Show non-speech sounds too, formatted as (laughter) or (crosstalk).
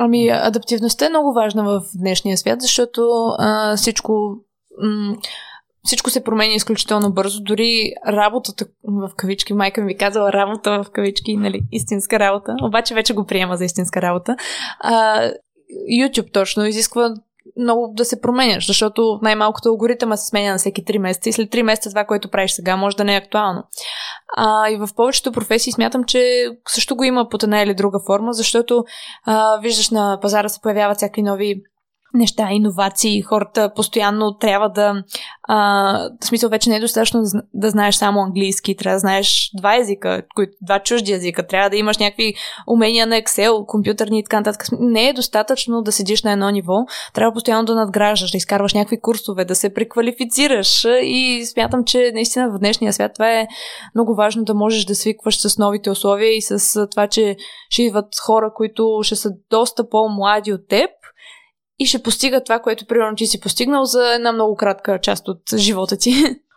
Ами, адаптивността е много важна в днешния свят, защото а, всичко. М- всичко се променя изключително бързо. Дори работата в кавички, майка ми казала работа в кавички, нали, истинска работа, обаче вече го приема за истинска работа. А, YouTube точно изисква много да се променяш, защото най-малкото алгоритъма се сменя на всеки 3 месеца и след 3 месеца това, което правиш сега, може да не е актуално. А, и в повечето професии смятам, че също го има под една или друга форма, защото а, виждаш на пазара се появяват всякакви нови неща, иновации, хората постоянно трябва да... В смисъл вече не е достатъчно да, знаеш само английски, трябва да знаеш два езика, два чужди езика, трябва да имаш някакви умения на Excel, компютърни и така нататък. Не е достатъчно да седиш на едно ниво, трябва постоянно да надграждаш, да изкарваш някакви курсове, да се преквалифицираш и смятам, че наистина в днешния свят това е много важно да можеш да свикваш с новите условия и с това, че ще идват хора, които ще са доста по-млади от теб и ще постига това, което примерно ти си постигнал за една много кратка част от живота ти. (laughs)